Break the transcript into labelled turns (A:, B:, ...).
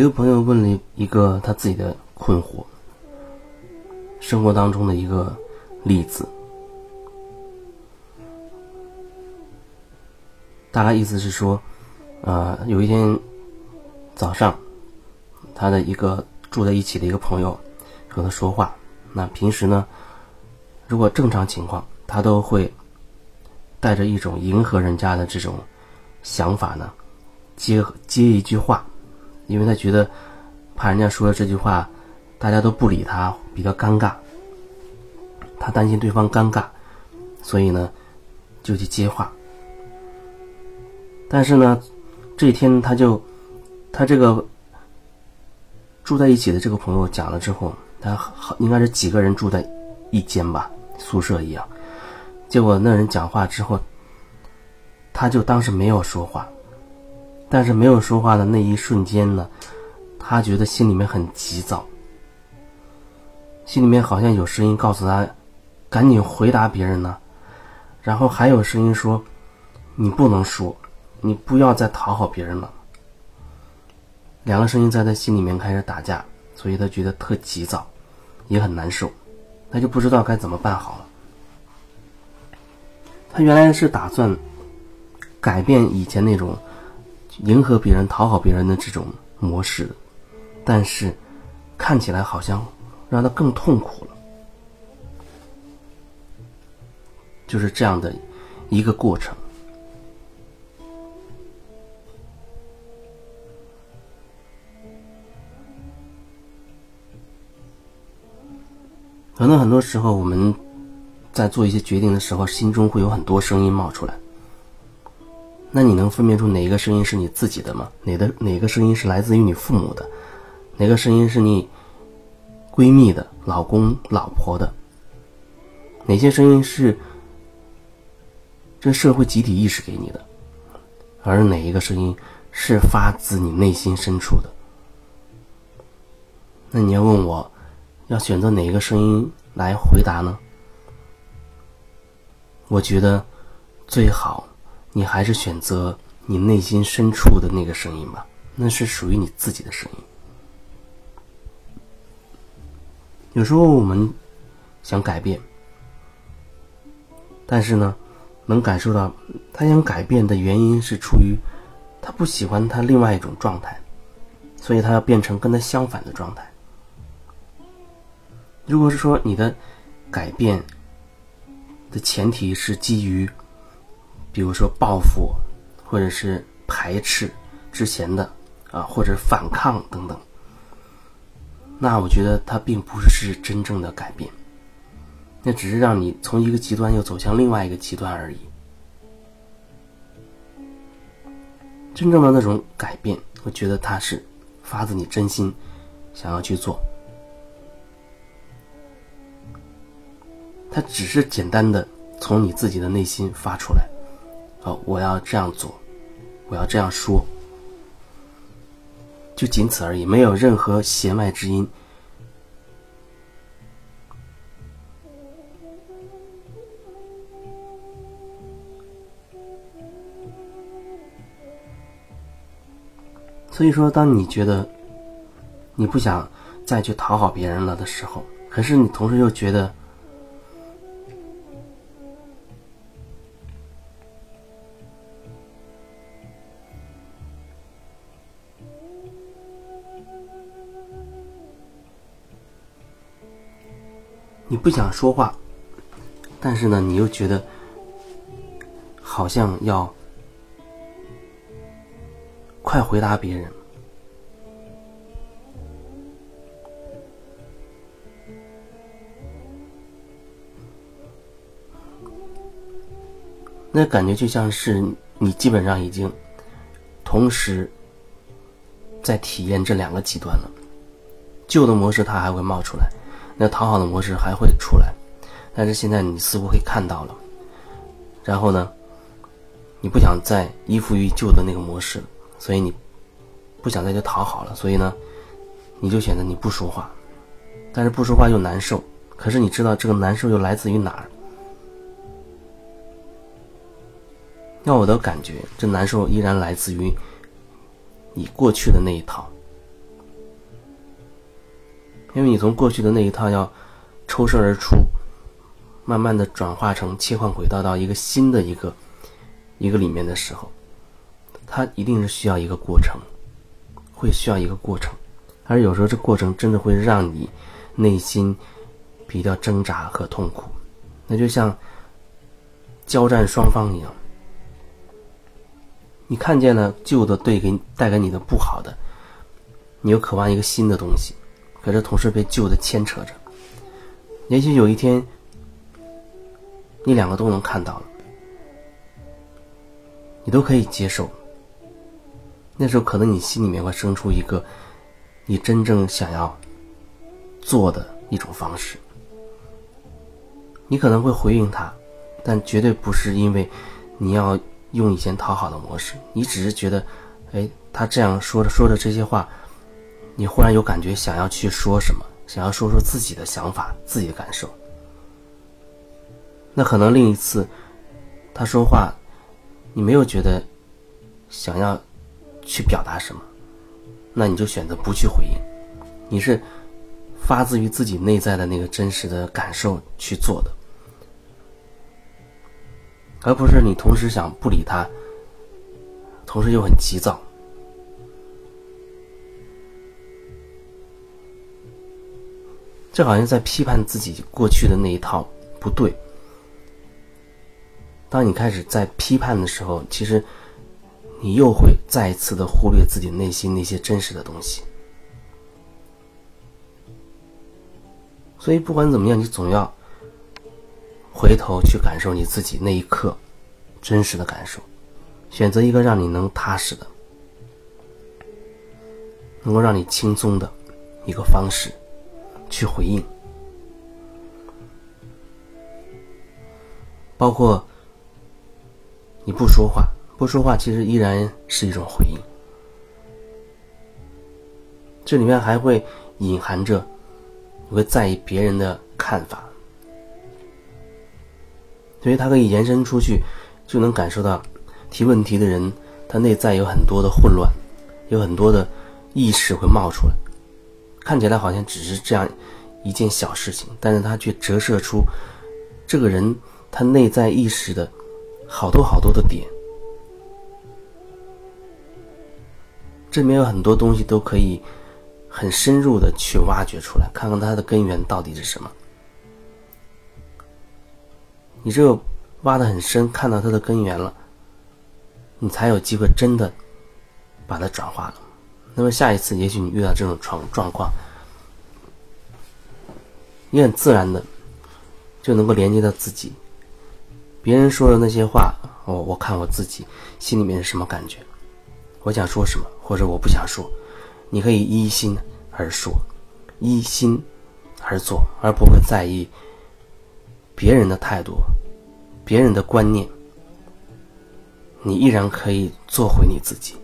A: 有个朋友问了一个他自己的困惑，生活当中的一个例子，大概意思是说，呃，有一天早上，他的一个住在一起的一个朋友和他说话。那平时呢，如果正常情况，他都会带着一种迎合人家的这种想法呢，接接一句话，因为他觉得怕人家说了这句话，大家都不理他，比较尴尬。他担心对方尴尬，所以呢，就去接话。但是呢，这一天他就他这个住在一起的这个朋友讲了之后，他应该是几个人住在一间吧，宿舍一样。结果那人讲话之后，他就当时没有说话，但是没有说话的那一瞬间呢，他觉得心里面很急躁，心里面好像有声音告诉他，赶紧回答别人呢，然后还有声音说，你不能说。你不要再讨好别人了。两个声音在他心里面开始打架，所以他觉得特急躁，也很难受，他就不知道该怎么办好了。他原来是打算改变以前那种迎合别人、讨好别人的这种模式，但是看起来好像让他更痛苦了，就是这样的一个过程。可能很多时候，我们在做一些决定的时候，心中会有很多声音冒出来。那你能分辨出哪一个声音是你自己的吗？哪的哪个声音是来自于你父母的？哪个声音是你闺蜜的、老公、老婆的？哪些声音是这社会集体意识给你的？而哪一个声音是发自你内心深处的？那你要问我？要选择哪一个声音来回答呢？我觉得最好你还是选择你内心深处的那个声音吧，那是属于你自己的声音。有时候我们想改变，但是呢，能感受到他想改变的原因是出于他不喜欢他另外一种状态，所以他要变成跟他相反的状态。如果是说你的改变的前提是基于，比如说报复，或者是排斥之前的啊，或者反抗等等，那我觉得它并不是真正的改变，那只是让你从一个极端又走向另外一个极端而已。真正的那种改变，我觉得它是发自你真心想要去做。它只是简单的从你自己的内心发出来，哦，我要这样做，我要这样说，就仅此而已，没有任何弦外之音。所以说，当你觉得你不想再去讨好别人了的时候，可是你同时又觉得。你不想说话，但是呢，你又觉得好像要快回答别人，那感觉就像是你基本上已经同时在体验这两个极端了。旧的模式它还会冒出来。那讨好的模式还会出来，但是现在你似乎可以看到了，然后呢，你不想再依附于旧的那个模式，所以你不想再去讨好了，所以呢，你就选择你不说话，但是不说话又难受，可是你知道这个难受又来自于哪儿？那我的感觉，这难受依然来自于你过去的那一套，因为你从过去的那一套要抽身而出，慢慢的转化成切换轨道到一个新的一个一个里面的时候，它一定是需要一个过程，会需要一个过程，而有时候这过程真的会让你内心比较挣扎和痛苦，那就像交战双方一样，你看见了旧的对给带给你的不好的，你又渴望一个新的东西。可是同时被旧的牵扯着，也许有一天，你两个都能看到了，你都可以接受。那时候可能你心里面会生出一个你真正想要做的一种方式，你可能会回应他，但绝对不是因为你要用以前讨好的模式，你只是觉得，哎，他这样说着说着这些话。你忽然有感觉，想要去说什么，想要说说自己的想法、自己的感受。那可能另一次他说话，你没有觉得想要去表达什么，那你就选择不去回应。你是发自于自己内在的那个真实的感受去做的，而不是你同时想不理他，同时又很急躁。这好像在批判自己过去的那一套不对。当你开始在批判的时候，其实你又会再一次的忽略自己内心那些真实的东西。所以不管怎么样，你总要回头去感受你自己那一刻真实的感受，选择一个让你能踏实的、能够让你轻松的一个方式。去回应，包括你不说话，不说话其实依然是一种回应。这里面还会隐含着你会在意别人的看法，所以它可以延伸出去，就能感受到提问题的人他内在有很多的混乱，有很多的意识会冒出来。看起来好像只是这样一件小事情，但是它却折射出这个人他内在意识的好多好多的点。这里面有很多东西都可以很深入的去挖掘出来，看看它的根源到底是什么。你只有挖的很深，看到它的根源了，你才有机会真的把它转化了。那么下一次，也许你遇到这种状状况，你很自然的就能够连接到自己。别人说的那些话，我我看我自己心里面是什么感觉，我想说什么，或者我不想说，你可以依心而说，依心而做，而不会在意别人的态度、别人的观念。你依然可以做回你自己。